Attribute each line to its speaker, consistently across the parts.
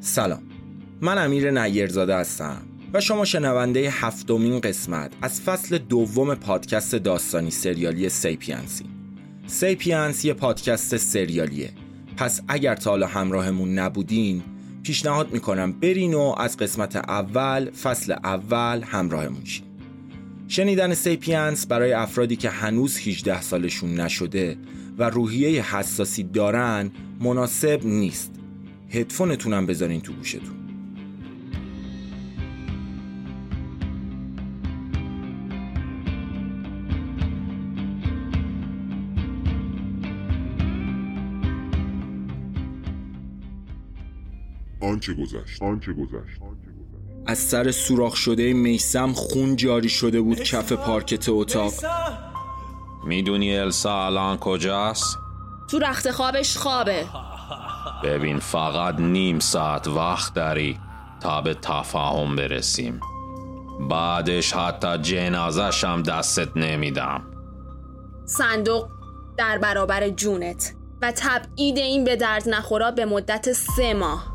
Speaker 1: سلام. من امیر نیرزاده هستم و شما شنونده هفتمین قسمت از فصل دوم پادکست داستانی سریالی سیپینس. سیپینس یه پادکست سریالیه. پس اگر تا حالا همراهمون نبودین پیشنهاد می‌کنم برین و از قسمت اول فصل اول همراهمون شین. شنیدن سیپینس برای افرادی که هنوز 18 سالشون نشده و روحیه حساسی دارن مناسب نیست. هدفونتونم بذارین تو گوشتون.
Speaker 2: آنچه گذشت. آنچه گذشت.
Speaker 1: از سر سوراخ شده میسم خون جاری شده بود کف پارکت اتاق.
Speaker 3: می‌دونی السا الان کجاست؟
Speaker 4: تو رخت خوابش خوابه.
Speaker 3: ببین فقط نیم ساعت وقت داری تا به تفاهم برسیم. بعدش حتی جنازش هم دستت نمیدم.
Speaker 4: صندوق در برابر جونت و تبعید این به درد نخورا به مدت سه ماه.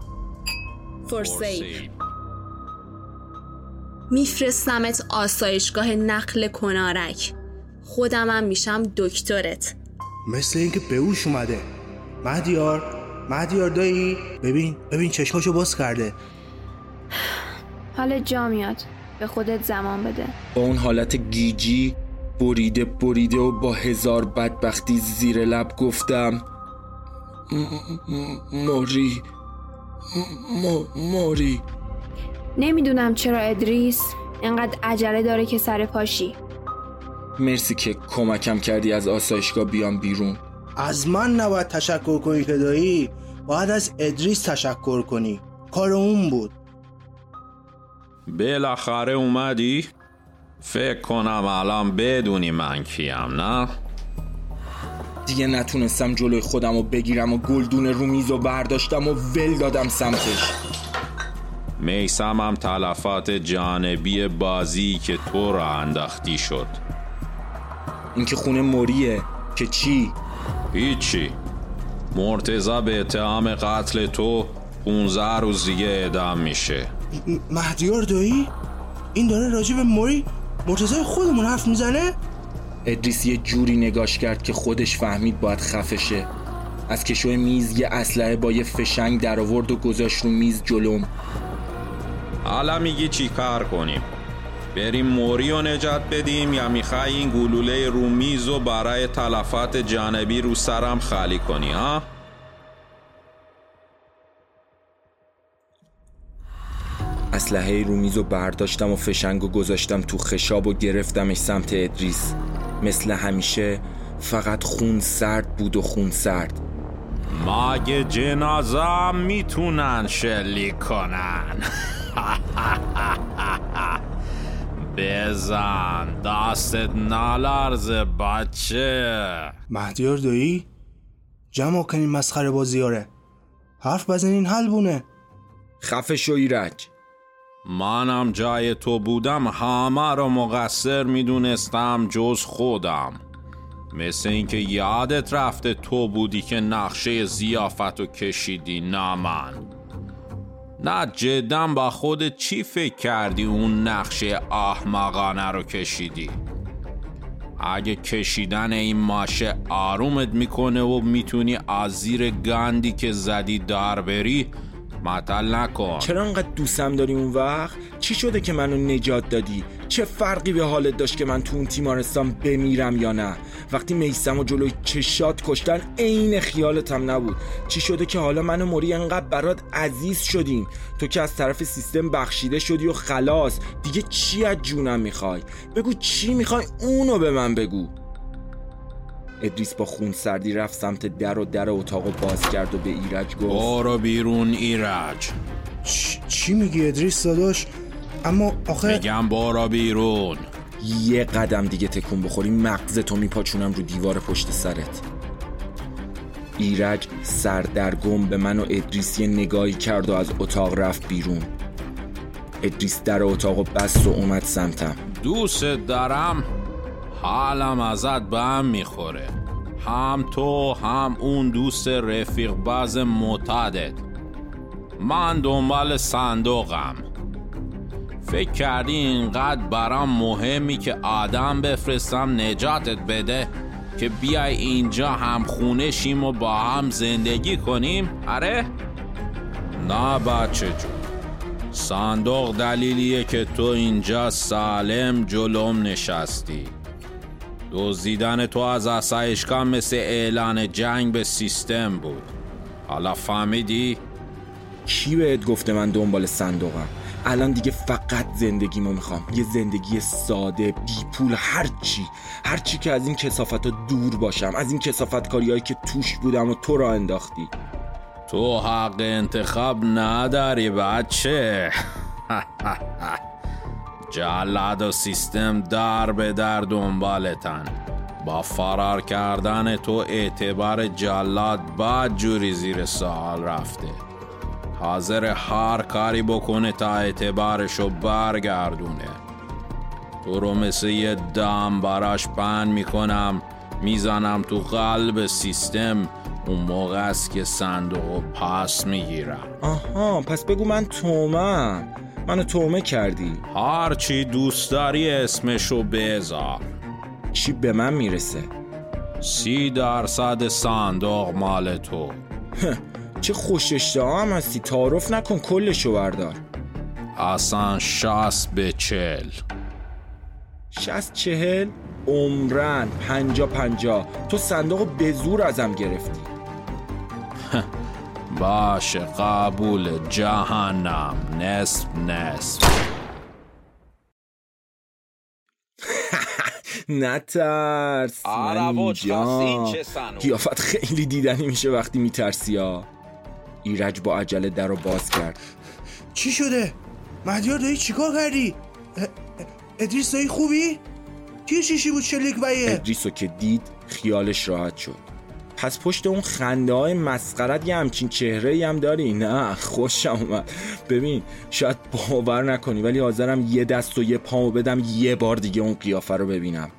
Speaker 4: فورسیپ میفرستمت آسایشگاه نقل کنارک. خودمم میشم دکترت.
Speaker 5: مثل اینکه بهوش اومده. مهدیار. مهدیار دایی ببین ببین چشماشو باز کرده.
Speaker 6: حال جا میاد. به خودت زمان بده.
Speaker 1: با اون حالت گیجی بریده بریده و با هزار بدبختی زیر لب گفتم موری موری
Speaker 6: نمی‌دونم چرا ادریس انقدر عجله داره که سر پاشی
Speaker 1: مرسی که کمکم کردی از آسایشگاه بیام بیرون
Speaker 5: از من نباید تشکر کنی که دایی باید از ادریس تشکر کنی. کار اون بود.
Speaker 3: بالاخره اومدی؟ فکر کنم الان بدونی من کیم نه؟
Speaker 1: دیگه نتونستم جلوی خودم رو بگیرم و گلدون رو میز و برداشتم و ول دادم سمتش.
Speaker 3: میسم هم تلفات جانبی بازی که تو را انداختی شد.
Speaker 1: اینکه خونه موریه که چی؟
Speaker 3: هیچی. مرتزا به اتهام قتل تو 15 روز دیگه اعدام میشه.
Speaker 5: مهدیار دایی؟ این داره راجع به موری مرتضای خودمون حرف می‌زنه؟
Speaker 1: ادریس یه جوری نگاش کرد که خودش فهمید باید خفشه. از کشوی میز یه اسلحه با یه فشنگ در آورد و گذاشت رو میز جلوم.
Speaker 3: حالا میگی چی کار کنیم؟ بریم موری رو نجات بدیم یا می‌خوای این گلوله رو میز و برای تلفات جانبی رو سرم خالی کنی ها؟
Speaker 1: اسلحه رو میز و برداشتم و فشنگ و گذاشتم تو خشاب و گرفتمش سمت ادریس. مثل همیشه فقط خون سرد بود و خون سرد.
Speaker 3: مگه جنازه می‌تونن شلیک کنن. بزن. دستت نلرزه بچه.
Speaker 5: مهدیار دایی جمع کنین مسخره بازیاره. حرف بزنین حل بونه
Speaker 1: خفه شو ایرج.
Speaker 3: منم جای تو بودم همه رو مقصر می‌دونستم جز خودم. مثل اینکه یادت رفته تو بودی که نقشه زیافت رو کشیدی نه من. نه جدا با خودت چی فکر کردی اون نقشه احمقانه رو کشیدی؟ اگه کشیدن این ماشه آرومت می‌کنه و می‌تونی از زیر گندی که زدی دار بری مطل نکن
Speaker 1: چرا انقدر دوستم داری اون وقت؟ چی شده که منو نجات دادی؟ چه فرقی به حالت داشت که من تو اون تیمارستان بمیرم یا نه؟ وقتی میسم و جلوی چشات کشتن عین خیالتم نبود چی شده که حالا من و موری انقدر برات عزیز شدیم تو که از طرف سیستم بخشیده شدی و خلاص دیگه چی از جونم می‌خوای؟ بگو چی می‌خوای اونو به من بگو ادریس با خون سردی رفت سمت در و در اتاق باز کرد و به ایرج گفت.
Speaker 3: برو بیرون ایرج.
Speaker 5: چ- چی میگی ادریس داداش؟ اما آخه
Speaker 3: میگم برو بیرون.
Speaker 1: یه قدم دیگه تکون بخوری مغزتو میپاچونم رو دیوار پشت سرت. ایرج سردرگم به من و ادریس یه نگاهی کرد و از اتاق رفت بیرون. ادریس در اتاق و بست و اومد سمتم.
Speaker 3: دوست دارم. حالم ازت به هم می‌خوره. هم تو هم اون دوست رفیق باز معتادت. من دنبال صندوقم. فکر کردی اینقدر برام مهمی که آدم بفرستم نجاتت بده که بیای اینجا هم خونه شیم و با هم زندگی کنیم؟ آره؟ نه بچه جون. صندوق دلیلیه که تو اینجا سالم جلوم نشستی. دزدیدن تو از اسایشگاه مثل اعلان جنگ به سیستم بود. حالا فهمیدی؟
Speaker 1: کی بهت گفته من دنبال صندوقم؟ الان دیگه فقط زندگیمو می‌خوام. یه زندگی ساده بی پول هرچی هرچی که از این کسافت دور باشم از این کسافت کاریایی که توش بودم و تو را انداختی.
Speaker 3: تو حق انتخاب نداری بچه. جلد و سیستم در به در دنبالتن. با فرار کردن تو اعتبار جلاد بعد جوری زیر سوال رفته. حاضر هر کاری بکنه تا اعتبارشو برگردونه. تو رو مثل یه دم براش بند می‌کنم می‌زنم تو قلب سیستم اون موقع است که صندوق پس می‌گیرم.
Speaker 1: آها پس بگو من تومم. منو تومه کردی؟
Speaker 3: هر چی دوست داری اسمشو بذار.
Speaker 1: چی به من می‌رسه؟
Speaker 3: سی درصد صندوق مال تو.
Speaker 1: چه خوش هم هستی. تعارف نکن کلشو بردار.
Speaker 3: اصلا شست به چل
Speaker 1: شست چهل؟ عمرن. پنجا پنجا. تو صندوق به زور ازم گرفتی.
Speaker 3: باشه قبول جهنم نصف نصف
Speaker 1: نترس
Speaker 3: آره
Speaker 1: قیافت خیلی دیدنی میشه وقتی میترسی ها ایرج با عجله در رو باز کرد
Speaker 5: چی شده؟ مهدیار دایی چیکار کردی؟ ادریس دایی خوبی؟ چی شیشی بود شلیک بایه؟
Speaker 1: ادریسو که دید خیالش راحت شد پس پشت اون خنده های مسخرت یه همچین چهره هم داری؟ نه خوشم اومد. ببین شاید باور نکنی ولی حاضرم یه دست و یه پامو بدم یه بار دیگه اون قیافه رو ببینم.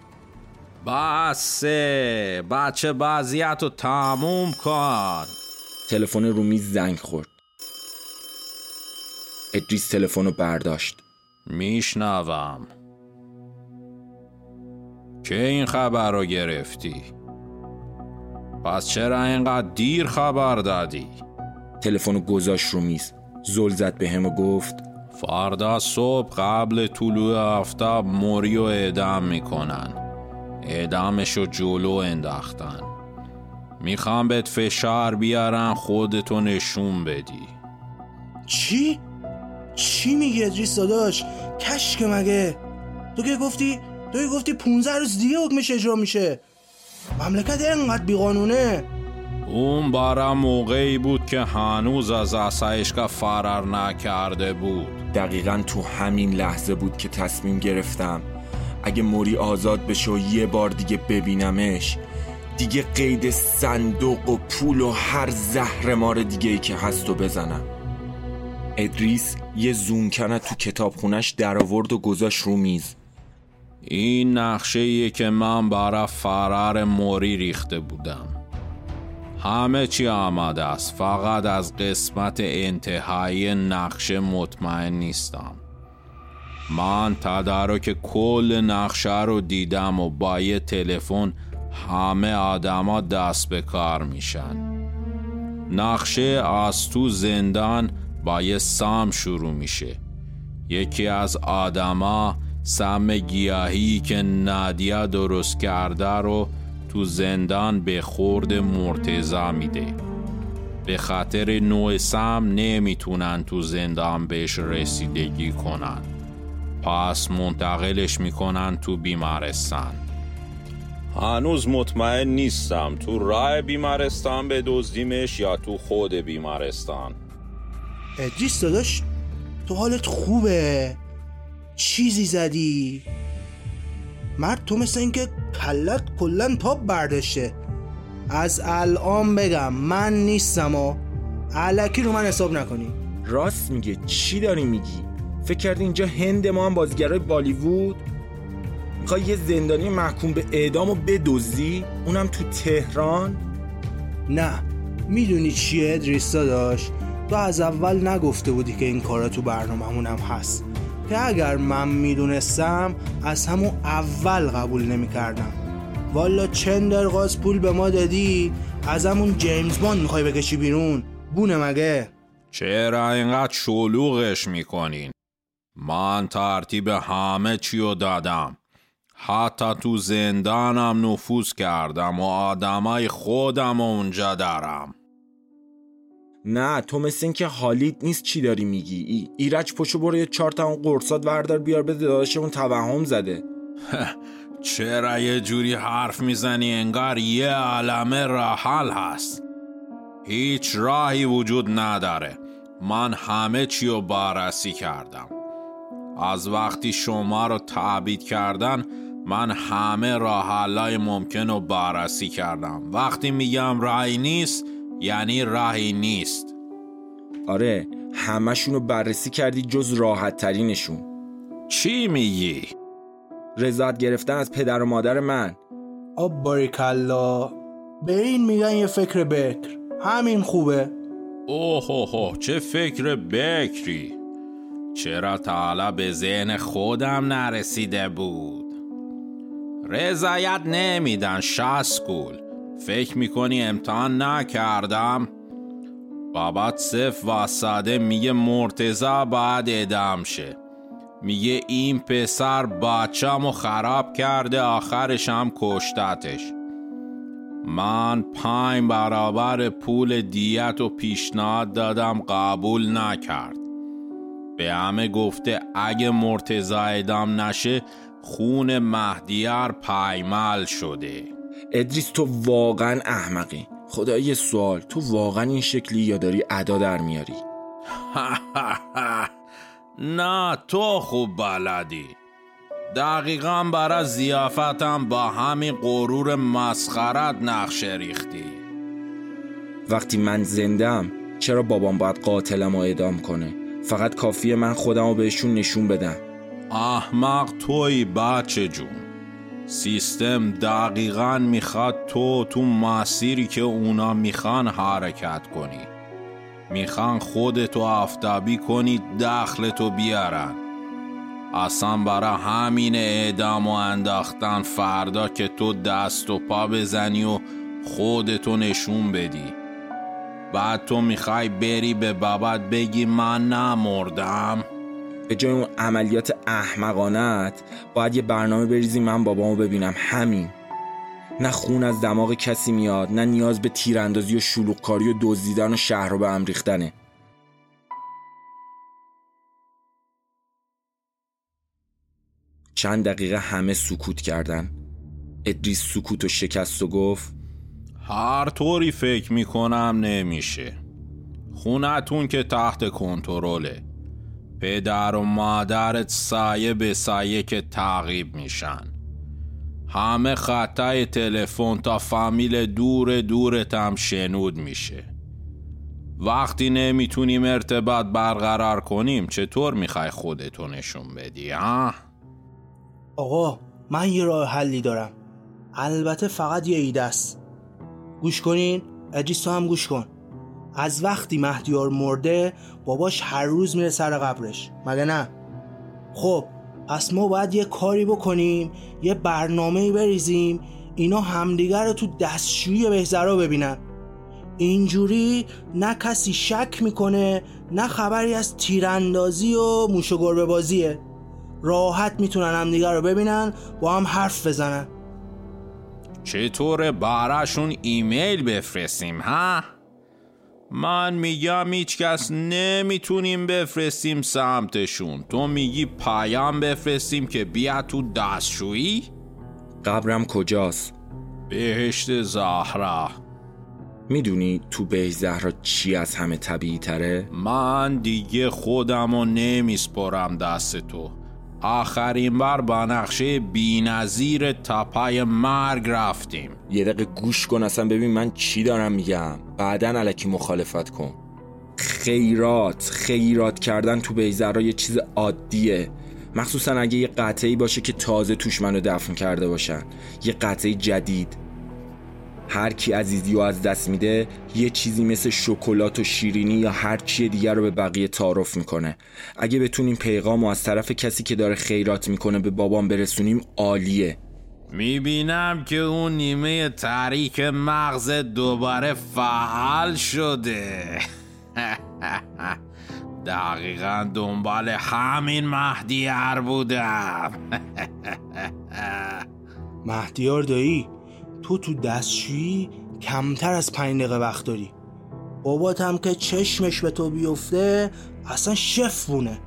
Speaker 3: بسه. بچه بعضیت رو تموم کن.
Speaker 1: تلفن رومی زنگ خورد. ادریس تلفن رو برداشت.
Speaker 3: میشنوم. که این خبر رو گرفتی؟ پس چرا اینقدر دیر خبر دادی
Speaker 1: تلفن گذاشت رو میز زل زد به هم و گفت
Speaker 3: فردا صبح قبل طلوع آفتاب موری و اعدام می‌کنن اعدامشو جلو انداختن می‌خوام بهت فشار بیارن خودتو نشون بدی
Speaker 5: چی؟ چی میگی ادریس داداش؟ کشک مگه؟ تو که گفتی تو که گفتی 15 روز دیگه حکمش اجرا میشه مملکت اینقدر بیقانونه.
Speaker 3: اون بارا موقعی بود که هنوز از اسایشگاه فرار نکرده بود.
Speaker 1: دقیقا تو همین لحظه بود که تصمیم گرفتم. اگه موری آزاد بشه و یه بار دیگه ببینمش دیگه قید صندوق و پول و هر زهر مار دیگه ای که هست و بزنم. ادریس یه زون کنه تو کتابخونش در آورد و گذاشت رو میز.
Speaker 3: این نقشه که من برای فرار موری ریخته بودم. همه چی آماده است. فقط از قسمت انتهایی نقشه مطمئن نیستم. من تدارک کل نقشه رو دیدم و با یه تلفن همه آدما دست به کار میشن. نقشه از تو زندان با یه سام شروع میشه. یکی از آدما سم گیاهی که نادیا درست کرده رو تو زندان به خورد مرتزا میده. به خاطر نوع سم نمی‌تونن تو زندان بهش رسیدگی کنن. پس منتقلش می‌کنن تو بیمارستان. هنوز مطمئن نیستم تو راه بیمارستان به دزدیمش یا تو خود بیمارستان.
Speaker 5: ادریس داداش تو حالت خوبه. چیزی زدی؟ مرد تو مثل اینکه کلت کلا تاب برداشته. از الان بگم من نیستم و علکی رو من حساب نکنی.
Speaker 1: راست میگه. چی داری میگی؟ فکر کردی اینجا هند ما هم بازیگرای بالیوود؟ می‌خوای یه زندانی محکوم به اعدام و بدزدی؟ اونم تو تهران؟
Speaker 5: نه. می‌دونی چیه ادریس داشت تو از اول نگفته بودی که این کارا تو برنامه‌مون هم هست. که اگر من می‌دونستم از همون اول قبول نمی‌کردم. والا چندر غاز پول به ما دادی از همون جیمز باند می‌خوای بکشی بیرون. بونه مگه؟
Speaker 3: چرا اینقدر شلوغش می‌کنین؟ من ترتیب همه چیو دادم. حتی تو زندانم نفوذ کردم و آدمای خودم اونجا دارم.
Speaker 1: نه تو مثل این که حالیت نیست چی داری میگی؟ ای ایرج پشو برو یه چهار تا اون قرصات وردار بیار بده داداشمون توهم زده.
Speaker 3: چرا یه جوری حرف می‌زنی؟ انگار یه عالمه راحل هست. هیچ راهی وجود نداره. من همه چی رو بررسی کردم. از وقتی شما رو تعبید کردن من همه راحلای ممکن رو بررسی کردم. وقتی میگم راهی نیست یعنی راهی نیست.
Speaker 1: آره همشون رو بررسی کردی جز راحت ترینشون
Speaker 3: چی میگی؟
Speaker 1: رضایت گرفتن از پدر و مادر من.
Speaker 5: آب باریکلا به این میگن یه فکر بکر. همین خوبه.
Speaker 3: اوه اوه چه فکر بکری؟ چرا تا حالا به ذهن خودم نرسیده بود؟ رضایت نمیدن شاسکول فکر می‌کنی امتحان نکردم؟ بابات صف و ساده میگه مرتزا باید ادام شه. میگه این پسر بچه‌مو خراب کرده آخرش هم کشتتش. من پنج برابر پول دیت و پیشنهاد دادم قبول نکرد. به همه گفته اگه مرتزا ادام نشه خون مهدیار پایمال شده.
Speaker 1: ادریس تو واقعا احمقی. خدا یه سوال تو واقعا این شکلی یا داری ادا در میاری؟
Speaker 3: نه تو خوب بلدی. دقیقا برای زیافتم با همین غرور مسخرت نقشه ریختی.
Speaker 1: وقتی من زندم چرا بابام باید قاتلم رو ادام کنه؟ فقط کافیه من خودم رو بهشون نشون بدم.
Speaker 3: احمق توی بچه جون. سیستم دقیقا می‌خواد تو تو مسیری که اونا می‌خوان حرکت کنی. می‌خوان خودتو افتابی کنی دخلتو بیارن. اصلا برا همین اعدام و انداختن فردا که تو دست و پا بزنی و خودتو نشون بدی. بعد تو می‌خوای بری به بابات بگی من نمردم.
Speaker 1: به جای اون عملیات احمقانت باید یه برنامه بریزی من بابامو ببینم. همین. نه خون از دماغ کسی میاد نه نیاز به تیراندازی و شلوغکاری و دزدیدن و شهر رو به هم ریختنه. چند دقیقه همه سکوت کردن. ادریس سکوت و شکست و گفت
Speaker 3: هر طوری فکر می‌کنم نمیشه. خونتون که تحت کنترله. پدر و مادرت سایه به سایه که تعقیب میشن. همه خطای تلفن تا فامیل دور دورت هم شنود میشه. وقتی نمی‌تونیم ارتباط برقرار کنیم چطور می‌خوای خودتو نشون بدی ها؟
Speaker 5: آقا من یه راه حلی دارم. البته فقط یه ایده است. گوش کنین؟ ادریس تو هم گوش کن. از وقتی مهدیار مرده باباش هر روز میره سر قبرش. مگه نه؟ خب پس ما باید یه کاری بکنیم یه برنامه بریزیم اینا همدیگر رو تو دستشویی بهزرا ببینن. اینجوری نه کسی شک می‌کنه نه خبری از تیراندازی و موش و گربه بازیه. راحت می‌تونن همدیگر رو ببینن با هم حرف بزنن.
Speaker 3: چطور براشون ایمیل بفرستیم ها؟ من میگم هیچ کس نمی‌تونیم بفرستیم سمتشون تو میگی پیام بفرستیم که بیا تو دستشویی؟
Speaker 1: قبرم کجاست
Speaker 3: بهشت زهرا
Speaker 1: می‌دونی تو بهشت زهرا چی از همه طبیعی تره؟
Speaker 3: من دیگه خودم رو نمیسپرم دست تو آخرین بار با نقشه بینظیر تپای مرگ رفتیم.
Speaker 1: یه دقیقه گوش کن اصلا ببین من چی دارم میگم. بعدا علکی مخالفت کن. خیرات خیرات کردن تو بیزرا یه چیز عادیه. مخصوصا اگه یه قطعی باشه که تازه توش منو دفن کرده باشن. یه قطعی جدید. هر کی عزیزی رو از دست میده یه چیزی مثل شکلات و شیرینی یا هر چی دیگر رو به بقیه تعارف می‌کنه. اگه بتونیم پیغام و از طرف کسی که داره خیرات می‌کنه به بابام برسونیم عالیه.
Speaker 3: می‌بینم که اون نیمه تاریک مغز دوباره فعال شده. دقیقا دنبال همین مهدیار بودم.
Speaker 5: مهدیار دایی؟ تو تو دستشویی کمتر از پنج دقیقه وقت داری. بابات هم که چشمش به تو بیفته اصلا شف بونه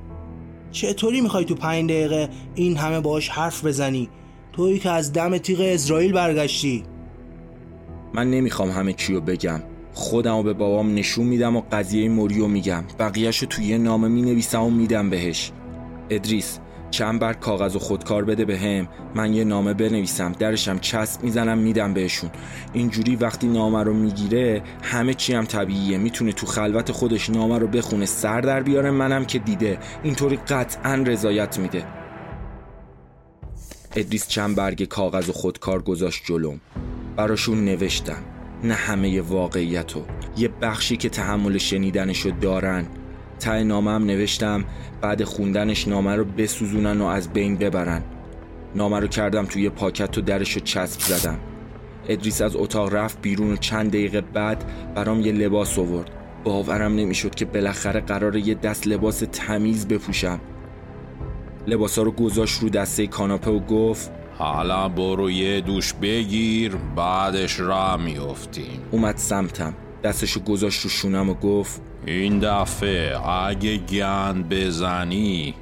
Speaker 5: چطوری می‌خوای تو پنج دقیقه این همه باش حرف بزنی؟ تویی که از دم تیغ اسرائیل برگشتی.
Speaker 1: من نمی‌خوام همه چی رو بگم. خودم رو به بابام نشون میدم و قضیه موریو میگم. بقیهش رو توی یه نامه می‌نویسم و میدم بهش. ادریس چند بر کاغذ و خودکار بده به هم. من یه نامه بنویسم درشم چسب می‌زنم میدم بهشون. اینجوری وقتی نامه رو می‌گیره همه چی هم طبیعیه. می‌تونه تو خلوت خودش نامه رو بخونه سر در بیاره منم که دیده. اینطوری قطعا رضایت میده. ادریس چند برگ کاغذ و خودکار گذاشت جلوم. براشون نوشتم. نه همه واقعیتو. یه بخشی که تحمل شنیدنشو دارن. ته نامه هم نوشتم. بعد خوندنش نامه رو بسوزونن و از بین ببرن. نامه رو کردم توی پاکت و درش رو چسب زدم. ادریس از اتاق رفت بیرون و چند دقیقه بعد برام یه لباس آورد. باورم نمی‌شد که بالاخره قرار یه دست لباس تمیز بپوشم. لباسا رو گذاشت رو دسته کاناپه و گفت
Speaker 3: حالا برو یه دوش بگیر بعدش را میفتیم
Speaker 1: اومد سمتم. دستشو گذاشت رو شونم و گفت
Speaker 3: این دفعه اگه گند بزنی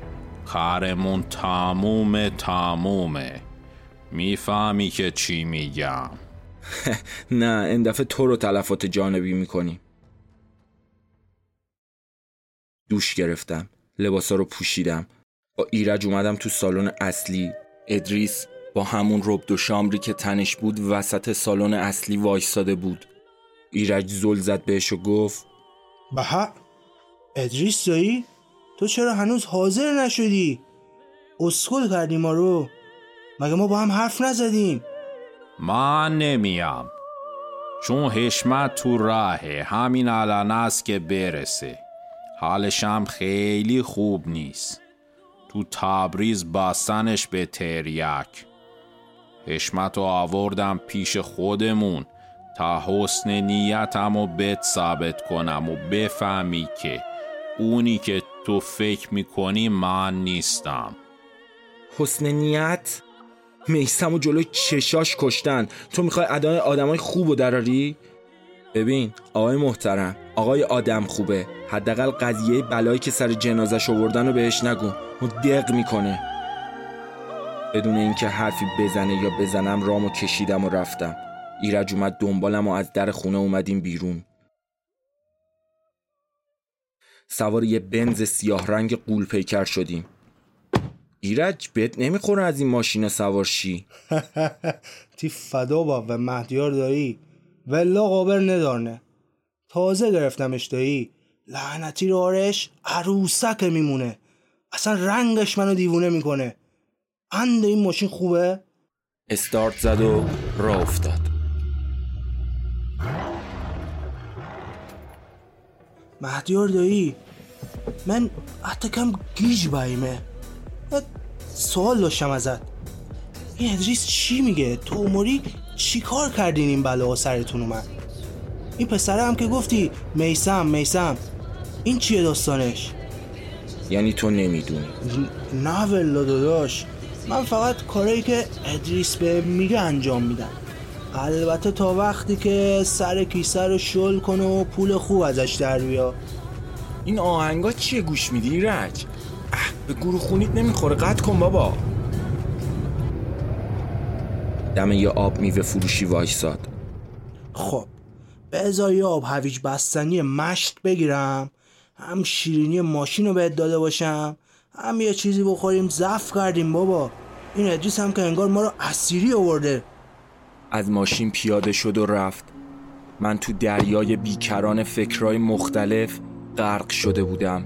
Speaker 3: کارمون تموم تمومه. می‌فهمی که چی میگم.
Speaker 1: نه این دفعه تو رو تلفات جانبی می‌کنیم. دوش گرفتم لباسا رو پوشیدم. با ایرج اومدم تو سالن اصلی. ادریس با همون رب دو شامری که تنش بود وسط سالن اصلی وایستاده بود. ایرج زل زد بهش و گفت
Speaker 5: بها ادریس دایی تو چرا هنوز حاضر نشدی؟ اسکل کردی ما رو. مگه ما با هم حرف نزدیم؟
Speaker 3: من نمیام چون حشمت تو راهه. همین الان است که برسه. حالشم خیلی خوب نیست. تو تبریز بستنش به تریک حشمت رو آوردم پیش خودمون. تا حسن نیتم و بت ثابت کنم و بفهمی که اونی که تو فکر می‌کنی من نیستم.
Speaker 1: حسن نیت؟ میسم و جلوی چشاش کشتن. تو می‌خوای ادای آدمای خوب و دراری؟ ببین آقای محترم آقای آدم خوبه. حداقل قضیه بلایی که سر جنازش آوردن رو بهش نگو. اون دق می‌کنه. بدون اینکه حرفی بزنه یا بزنم رامو کشیدم و رفتم. ایرج اومد دنبالم و از در خونه اومدیم بیرون. سوار یه بنز سیاه رنگ قول پیکر شدیم. ایرج بهت نمی‌خوره از این ماشین سوار شی
Speaker 5: تی فدا با و مهدیار دایی. ولا قابر ندارنه. تازه گرفتمش دایی. لعنتی رو آرش عروسک میمونه. اصلا رنگش منو دیوونه می‌کنه. اند این ماشین خوبه؟
Speaker 1: استارت زد و راه افتاد.
Speaker 5: مهدیار دایی من حتی کم گیج بایمه سوال داشتم ازت. این ادریس چی میگه؟ تو عمری چی کار کردین این بلا سرتون اومد؟ این پسره هم که گفتی میسم میسم. این چیه داستانش؟
Speaker 1: یعنی تو نمی‌دونی.
Speaker 5: نه ولا داداش. من فقط کارایی که ادریس به میگه انجام میدم. البته تا وقتی که سر کیسه رو شل کنه و پول خوب ازش در بیا.
Speaker 1: این آهنگا چیه گوش میدی رج اه به گروه خونیت نمی‌خوره. قطع کن بابا. دم یه آب میوه فروشی وایساد.
Speaker 5: خب بذار یه آب هویج بستنی مشت بگیرم. هم شیرینی ماشین رو بهت داده باشم. هم یه چیزی بخوریم. زف کردیم بابا. این ادریس هم که انگار ما رو اسیری آورده.
Speaker 1: از ماشین پیاده شد و رفت. من تو دریای بیکران فکرهای مختلف غرق شده بودم.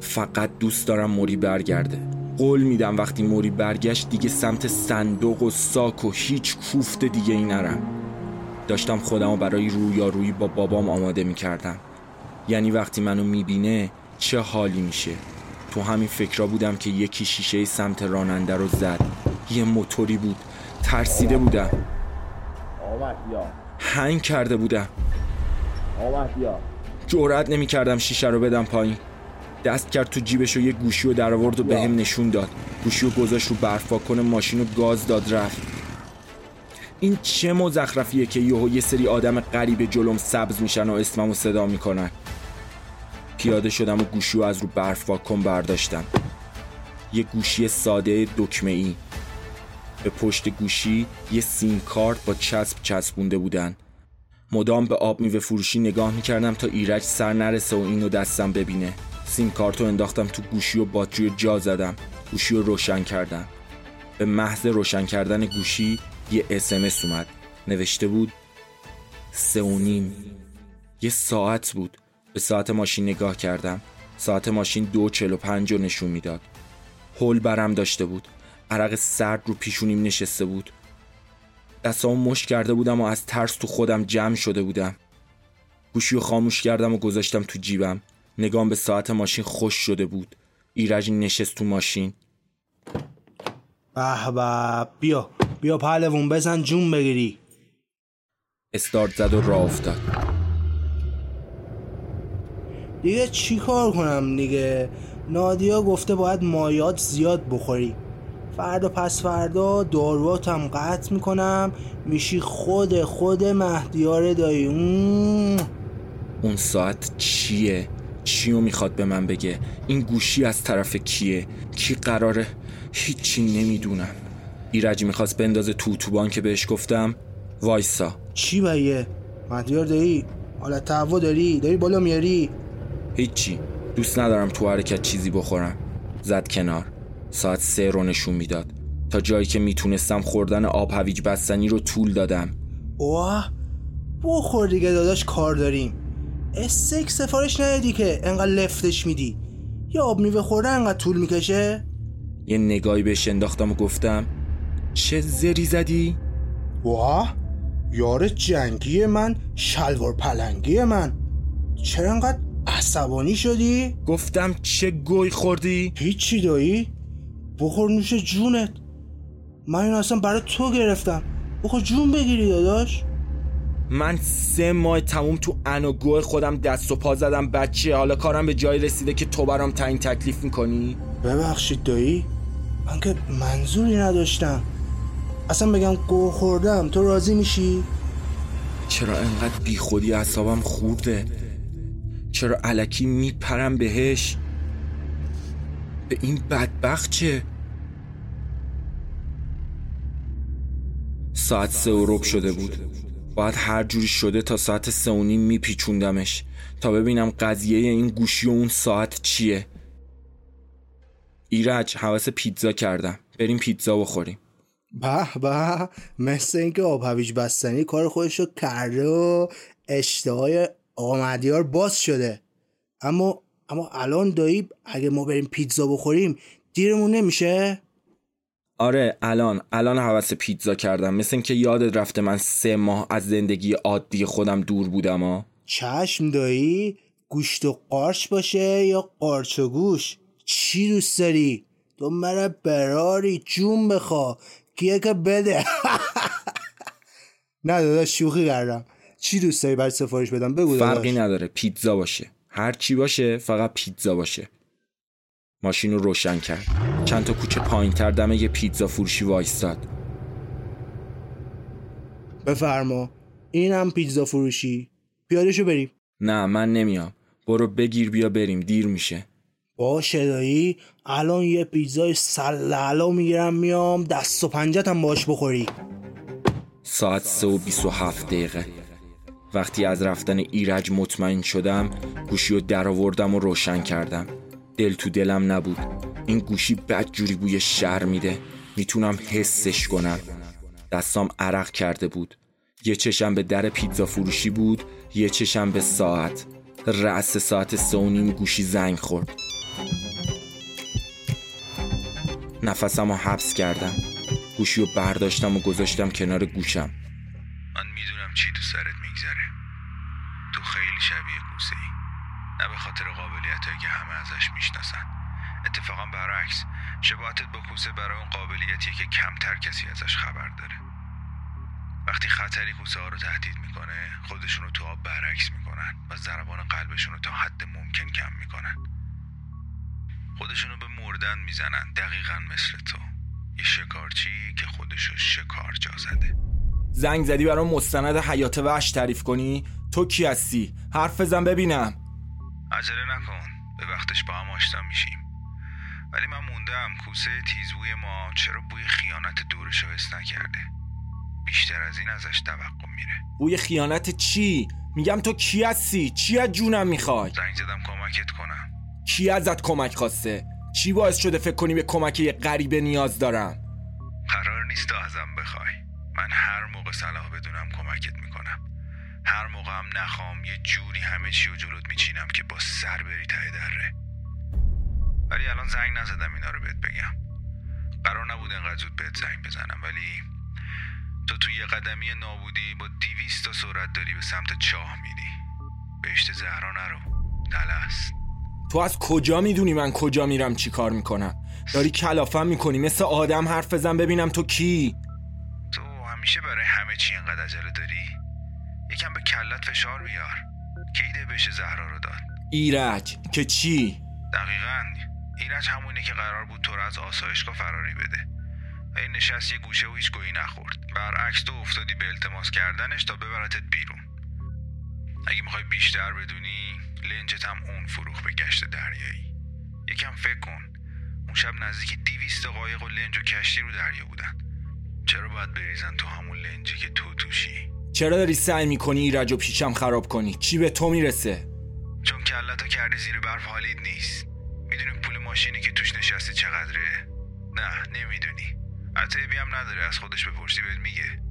Speaker 1: فقط دوست دارم موری برگرده. قول میدم وقتی موری برگشت دیگه سمت صندوق و ساک و هیچ کوفت دیگه ای نرم. داشتم خودمو برای رویارویی با بابام آماده می‌کردم. یعنی وقتی منو می‌بینه چه حالی میشه؟ تو همین فکرا بودم که یکی شیشه سمت راننده رو زد. یه موتوری بود. ترسیده بودم. هنگ کرده بودم. جرأت نمی کردم شیشه رو بدم پایین. دست کرد تو جیبش و یه گوشی رو در آورد و بهم نشون داد. گوشی رو گذاشت رو برفا کنه ماشین رو گاز داد رفت. این چه مزخرفیه که یهو یه سری آدم غریب جلوم سبز میشن و اسممو صدا می‌کنن. پیاده شدم و گوشی رو از رو برف واکن برداشتم. یه گوشی ساده دکمه ای به پشت گوشی یه سیم کارت با چسب چسبونده بودن. مدام به آب میوه فروشی نگاه می‌کردم تا ایرج سر نرسه و اینو دستم ببینه. سیم کارت رو انداختم تو گوشی و باتری جا زدم. گوشی رو روشن کردم. به محض روشن کردن گوشی یه اسمس اومد. نوشته بود سه یه ساعت بود. به ساعت ماشین نگاه کردم. ساعت ماشین دو چل و پنج رو نشون می‌داد. هول برم داشته بود. عرق سرد رو پیشونیم نشسته بود. دستامو مشت کرده بودم و از ترس تو خودم جمع شده بودم. گوشی رو خاموش کردم و گذاشتم تو جیبم. نگام به ساعت ماشین خوش شده بود. ایرج نشست تو ماشین.
Speaker 5: به به بیا بیا پهلوون بزن جون بگیری.
Speaker 1: استارت زد و راه افتاد.
Speaker 5: دیگه چی کار کنم دیگه؟ نادیا گفته باید مایات زیاد بخوری. فردا پس فردا دارواتم قطع می‌کنم. میشی خود خود مهدیار دایی. اون
Speaker 1: اون ساعت چیه؟ چیو می‌خواد به من بگه؟ این گوشی از طرف کیه؟ کی قراره؟ هیچی نمی‌دونم. ایرج می‌خواست بندازه تو توبان که بهش گفتم. وایسا.
Speaker 5: چی بایه؟ مهدیار دایی حالا تهوع داری؟ داری بالا میاری؟
Speaker 1: هیچی. دوست ندارم تو حرکت چیزی بخورم. زد کنار. ساعت سه رو نشون می‌داد تا جایی که می‌تونستم خوردن آب هویج بستنی رو طول دادم
Speaker 5: اوه بخور دیگه داداش کار داریم استیک سفارش ندادی که انقدر لفتش میدی یا آب میوه خورده انقدر طول می‌کشه
Speaker 1: یه نگاهی بهش انداختم و گفتم چه زری زدی؟
Speaker 5: واه یار جنگی من شلوار پلنگی من چرا انقدر عصبانی شدی؟
Speaker 1: گفتم چه گوی خوردی؟
Speaker 5: هیچی دایی؟ بخور نوش جونت من این اصلا برای تو گرفتم بخور جون بگیری داداش
Speaker 1: من سه ماه تموم تو انوگوه خودم دست و پا زدم بچه حالا کارم به جایی رسیده که تو برام تعیین تکلیف می‌کنی؟
Speaker 5: ببخشید دایی من که منظوری نداشتم اصلا بگم گو خوردم تو راضی میشی؟
Speaker 1: چرا انقدر بی خودی اعصابم خورده؟ چرا علکی میپرم بهش؟ به این بدبخت چه؟ ساعت سه و رب شده بود. باید هر جوری شده تا ساعت سه و نیم میپیچوندمش تا ببینم قضیه این گوشی و اون ساعت چیه. ایرج حواس پیتزا کردم. بریم پیتزا بخوریم.
Speaker 5: به به مثل اینکه آب هویج بستنی کار خودش رو کرده و اشتهای آمدیار باز شده. اما اما الان دایی اگه ما بریم پیتزا بخوریم دیرمون نمیشه؟
Speaker 1: آره الان الان حوس پیتزا کردم. مثل اینکه یادت رفته من سه ماه از زندگی عادی خودم دور بودم ها؟
Speaker 5: چشم دایی؟ گوشت و قارچ باشه یا قارچ و گوش چی دوست داری؟ تو مرا براری جون بخوا. کیه که بده؟ نه داداش شوخی کردم. چی دوست داری برای سفارش بدم؟ بگو
Speaker 1: فرقی نداره پیتزا باشه. هر چی باشه فقط پیتزا باشه. ماشین رو روشن کرد. چند تا کوچه پایین تر دم یه پیتزا فروشی وایستاد.
Speaker 5: بفرما. اینم پیتزا فروشی. پیادشو بریم.
Speaker 1: نه من نمیام. برو بگیر بیا بریم دیر میشه.
Speaker 5: باشه دایی الان یه پیتزای سلالا می‌گیرم میام دست و پنجتم باش بخوری.
Speaker 1: ساعت سه و بیس و هفت دقیقه. وقتی از رفتن ایرج مطمئن شدم گوشی رو در آوردم و روشن کردم. دل تو دلم نبود. این گوشی بد جوری بوی شر میده. می‌تونم حسش کنم. دستام عرق کرده بود. یه چشم به در پیتزا فروشی بود. یه چشم به ساعت. رأس ساعت سه و نیم گوشی زنگ خورد. نفسم رو حبس کردم. گوشی رو برداشتم و گذاشتم کنار گوشم.
Speaker 7: من می‌دونم چی تو سرت میگذره. تو خیلی شبیه کوسه ای نه به خاطر قابلیت که همه ازش می‌شناسن. اتفاقا برعکس شباهتت با کوسه برای اون قابلیتیه که کمتر کسی ازش خبر داره. وقتی خطری کوسه ها رو تهدید می‌کنه خودشون رو تو آب برعکس می‌کنن و ضربان قلبشون رو تا حد ممکن کم می‌کنن. خودشون رو به مردن می‌زنن دقیقا مثل تو. یه شکارچی که خودشو شکار جا زده.
Speaker 1: زنگ زدی برام مستند حیات وحش تعریف کنی؟ تو کی هستی؟ حرف بزن ببینم.
Speaker 7: عجله نکن. به وقتش با هم آشنا میشیم. ولی من موندم کوسه تیزبوی ما چرا بوی خیانت دورشو حس نکرده. بیشتر از این ازش توقع میره.
Speaker 1: بوی خیانت چی؟ میگم تو کی هستی؟ چی از جونم می‌خوای؟
Speaker 7: زنگ زدم کمکت کنم.
Speaker 1: کی ازت کمک خواسته؟ چی باعث شده فکر کنی به کمک یه غریبه نیاز دارم؟
Speaker 7: قرار نیست تو ازم بخوای. من هر موقع صلاح بدونم کمکت می‌کنم. هر موقع هم نخوام یه جوری همه چی رو جلوت میچینم که با سر بری ته دره. ولی الان زنگ نزدم اینا رو بهت بگم. قرار نبود انقدر زود بهت زنگ بزنم ولی تو تو یه قدمی نابودی با دیویست تا سرعت داری به سمت چاه میری. بهشت زهرا نرو. دلست
Speaker 1: تو از کجا می‌دونی من کجا میرم چی کار می‌کنم؟ داری کلافم می‌کنی مثل آدم حرف بزن ببینم تو کی.
Speaker 7: تو همیشه برای همه چی انقدر عجله داری؟ یکم به کلت فشار بیار. که ایده بهش زهرا رو داد؟
Speaker 1: ایرج که چی؟
Speaker 7: دقیقا. ایرج همونی که قرار بود تو رو از آسایشگاه فراری بده. این نشست یه گوشه و هیچ گویی نخورد. برعکس تو افتادی به التماس کردنش تا ببرتت بیرون. اگه می‌خوای بیشتر بدونی لنجت هم اون فروخ به گشت دریایی. یکم فکر کن. اون شب نزدیک دیویست قایق و لنج و کشتی رو دریا بودن. چرا باید بریزن تو همون لنجی که تو توشی؟
Speaker 1: چرا داری سعی می‌کنی ایرج و پیشم خراب کنی؟ چی به تو می‌رسه؟
Speaker 7: چون کلتو کردی زیر برف حالید نیست. می‌دونی پول ماشینی که توش نشستی چقدره؟ نه نمی‌دونی. عتیبی هم نداره از خودش بپرسی بهت میگه.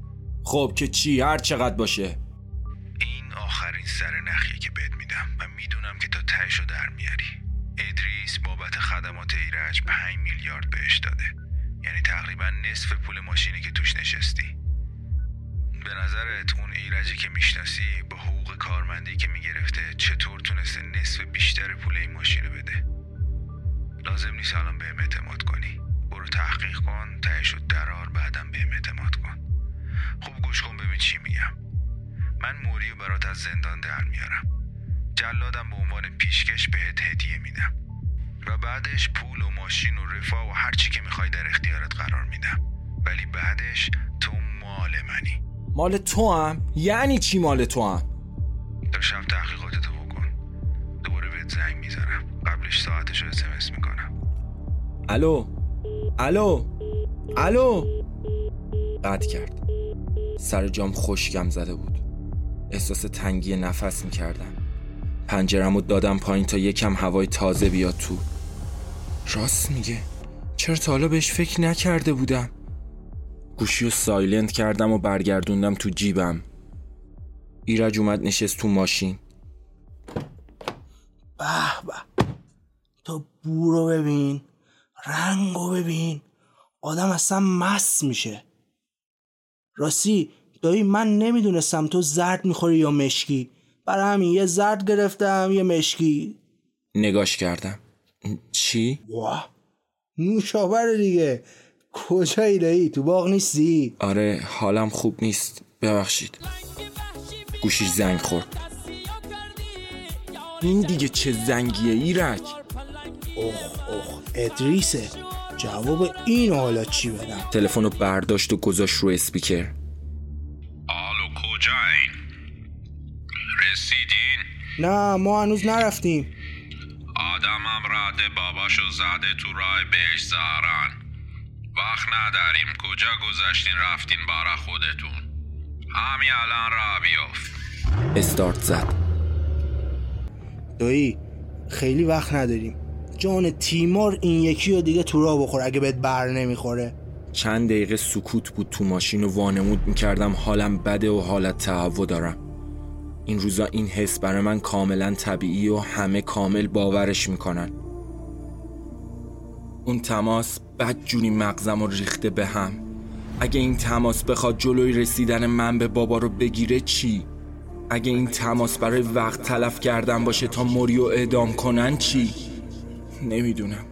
Speaker 1: خب که چی؟ هر چقدر باشه.
Speaker 7: این آخرین سر نخیه که بهت میدم و می‌دونم که تا تهشو در میاری. ادریس بابت خدمات ایرج 5 میلیارد بهش داده. یعنی تقریبا نصف پول ماشینی که توش نشستی. به نظرت اون ایرجی که می‌شناسی با حقوق کارمندی که می‌گرفته چطور تونسته نصف بیشتر پول این ماشین بده؟ لازم نیست الان بهم اعتماد کنی. برو تحقیق کن تهشو درار بعدم بهم اعتماد کن. خوب گوش کن ببین چی میگم. من موری رو برات از زندان در میارم. جلادم به عنوان پیشکش بهت هدیه میدم. و بعدش پول و ماشین و رفاه و هر چی که می‌خوای در اختیارت قرار میدم. ولی بعدش تو مال منی.
Speaker 1: مال تو هم یعنی چی مال تو هم
Speaker 7: شب تحقیقاتتو بکن. دوباره بهت زنگ می‌زنم. قبلش ساعتشو اسمس می‌کنم.
Speaker 1: الو؟ الو؟ الو؟ قطع کرد. سر جام خشکم زده بود. احساس تنگی نفس می‌کردم. پنجرم رو دادم پایین تا یکم هوای تازه بیاد تو. راست میگه. چرا تا حالا بهش فکر نکرده بودم. گوشی رو سایلنت کردم و برگردوندم تو جیبم. ایرج اومد نشست تو ماشین.
Speaker 5: به به تو بو رو ببین رنگو ببین. آدم اصلا مست میشه. راستی دایی من نمی‌دونستم تو زرد می‌خوری یا مشکی. برای همین یه زرد گرفتم یه مشکی.
Speaker 1: نگاش کردم. چی؟
Speaker 5: واه نوشابر دیگه. کجایی دایی تو باغ نیستی؟
Speaker 1: آره حالم خوب نیست. ببخشید. گوشیش زنگ خورد. این دیگه چه زنگیه ایرج؟
Speaker 5: اخ اخ ادریسه. جواب این حالا چی بدم؟
Speaker 1: تلفن رو برداشت و گذاشت رو اسپیکر.
Speaker 3: آلو کجاین؟ رسیدین؟
Speaker 5: نه ما هنوز نرفتیم.
Speaker 3: آدمم رده باباشو زده تو راه بهش زهران وقت نداریم. کجا گذشتین رفتین برا خودتون؟ همین الان را بیفت
Speaker 1: استارت زد.
Speaker 5: دایی خیلی وقت نداریم. جان تیمار این یکی رو دیگه تو راه بخور اگه بهت بر نمی‌خوره.
Speaker 1: چند دقیقه سکوت بود تو ماشین و وانمود می‌کردم حالم بده و حالت تهوع دارم. این روزا این حس برای من کاملا طبیعی و همه کامل باورش می‌کنن. اون تماس بد جونی مغزم رو ریخته به هم اگه این تماس بخواد جلوی رسیدن من به بابا رو بگیره چی؟ اگه این تماس برای وقت تلف کردن باشه تا موریو اعدام کنن چی؟ نمی‌دونم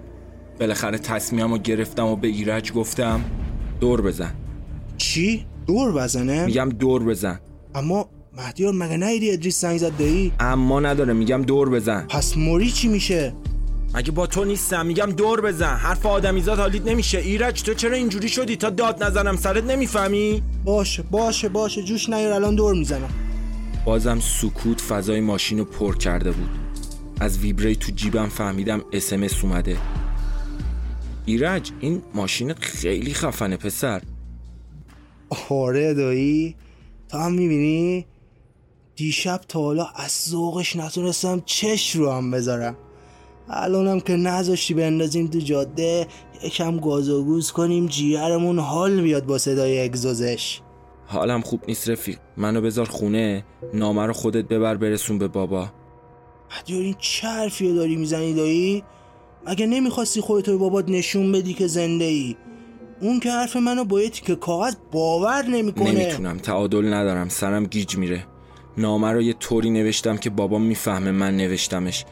Speaker 1: بالاخره تصمیمم رو گرفتم و به ایرج گفتم دور بزن
Speaker 5: چی؟ دور بزنه؟
Speaker 1: میگم دور بزن
Speaker 5: اما مهدیار مگه نیدی ادریس زنگ زد دایی؟
Speaker 1: اما نداره میگم دور بزن
Speaker 5: پس موری چی میشه؟
Speaker 1: مگه با تو نیستم؟ میگم دور بزن. حرف آدمیزاد حالیت نمیشه. ایرج تو چرا اینجوری شدی؟ تا داد نزنم سرت نمی‌فهمی؟
Speaker 5: باشه باشه باشه. جوش نیار الان دور می‌زنم.
Speaker 1: بازم سکوت فضای ماشین رو پر کرده بود. از ویبری تو جیبم فهمیدم اسمس اومده. ایرج این ماشین خیلی خفنه پسر.
Speaker 5: آره دایی. تو هم می‌بینی؟ دیشب تا حالا از ذوقش نتونستم چش رو هم بذارم. الانم که نذاشتی بندازیم تو جاده یکم گازوگوز کنیم جیگرمون حال بیاد با صدای اگزوزش.
Speaker 1: حالم خوب نیست رفیق. منو بذار خونه نامه رو خودت ببر برسون به بابا.
Speaker 5: مهدیار این چه حرفی داری می‌زنی دایی؟ مگه نمی‌خواستی خودتو به بابات نشون بدی که زنده ای؟ اون که حرف منو باید که کاغذ باور نمی‌کنه.
Speaker 1: نمی‌تونم. تعادل ندارم. سرم گیج میره. نامه رو یه طوری نوشتم که بابا می‌فهمه من نوشتمش.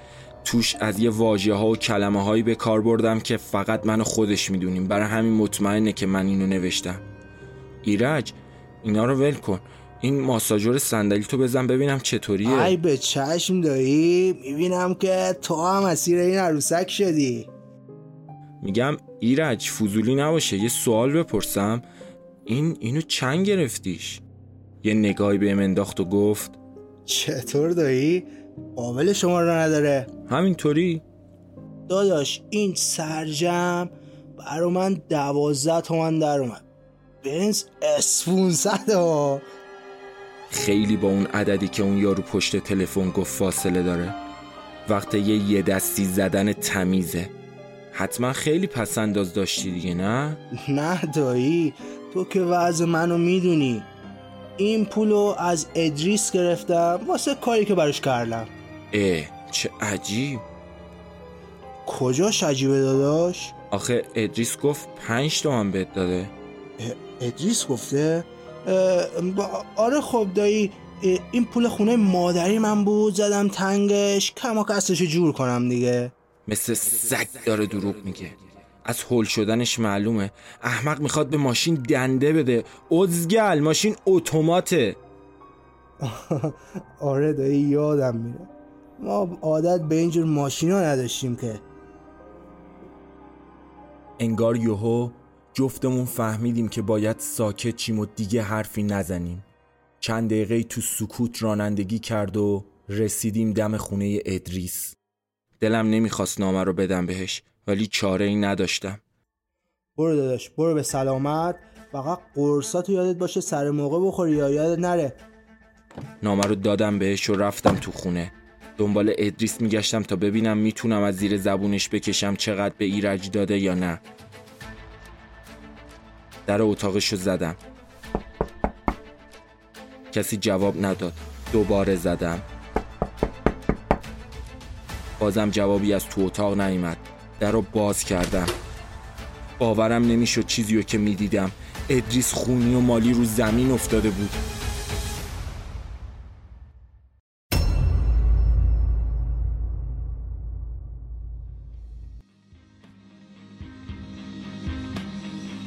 Speaker 1: توش از یه واژه ها و کلمه هایی به کار بردم که فقط من و خودش می‌دونیم. برای همین مطمئنه که من اینو نوشتم. ایرج اینا رو ول کن. این ماساژور صندلی تو بزن ببینم چطوریه.
Speaker 5: ای به چشم دایی می‌بینم که تو هم اسیر این عروسک شدی.
Speaker 1: میگم ایرج فضولی نباشه. یه سوال بپرسم. این اینو چند گرفتیش؟ یه نگاهی بهم انداخت و گفت
Speaker 5: چطور دایی؟ قابل شما رو نداره.
Speaker 1: همینطوری؟
Speaker 5: داداش این سرجم برا من دوازده تومن در اومد. بنز اسفونصد ها.
Speaker 1: خیلی با اون عددی که اون یارو پشت تلفن گفت فاصله داره. وقت یه یه دستی زدن تمیزه. حتما خیلی پسنداز داشتی دیگه نه؟
Speaker 5: نه دایی تو که وضع منو می‌دونی. این پولو از ادریس گرفتم واسه کاری که براش کردم.
Speaker 1: اه چه عجیب.
Speaker 5: کجاش عجیبه داداش؟
Speaker 1: آخه ادریس گفت پنج تومن بهت داده.
Speaker 5: ادریس گفته؟ آره خب دایی این پول خونه مادری من بود زدم تنگش کما کسش جور کنم دیگه.
Speaker 1: مثل سگ داره دروغ میگه. از هول شدنش معلومه. احمق می‌خواد به ماشین دنده بده. ازگل ماشین اتوماته.
Speaker 5: آره دایی یادم میره. ما عادت به اینجور ماشینا نداشتیم که.
Speaker 1: انگار یوهو جفتمون فهمیدیم که باید ساکت چیم و دیگه حرفی نزنیم. چند دقیقه تو سکوت رانندگی کرد و رسیدیم دم خونه ادریس. دلم نمی‌خواست نامه رو بدم بهش. ولی چاره ای نداشتم.
Speaker 5: برو داداش برو به سلامت. فقط قرصاتو یادت باشه سر موقع بخوری یا یادت نره.
Speaker 1: نامه رو دادم بهش و رفتم تو خونه. دنبال ادریس میگشتم تا ببینم می‌تونم از زیر زبونش بکشم چقدر به ایرج داده یا نه. در اتاقش رو زدم. کسی جواب نداد. دوباره زدم. بازم جوابی از تو اتاق نیامد در رو باز کردم. باورم نمی‌شد چیزی رو که می‌دیدم. ادریس خونی و مالی رو زمین افتاده بود.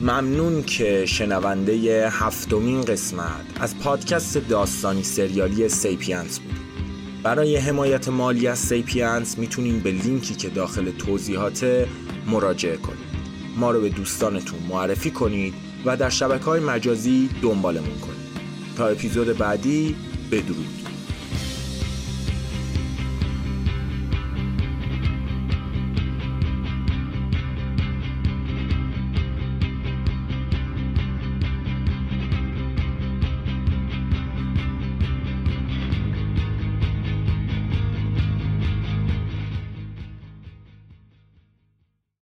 Speaker 1: ممنون که شنونده هفتمین قسمت از پادکست داستانی سریالی سیپینس بودین برای حمایت مالی از سیپینس می‌تونین به لینکی که داخل توضیحات مراجعه کنید. ما رو به دوستانتون معرفی کنید و در شبکه های مجازی دنبالمون کنید. تا اپیزود بعدی بدرود.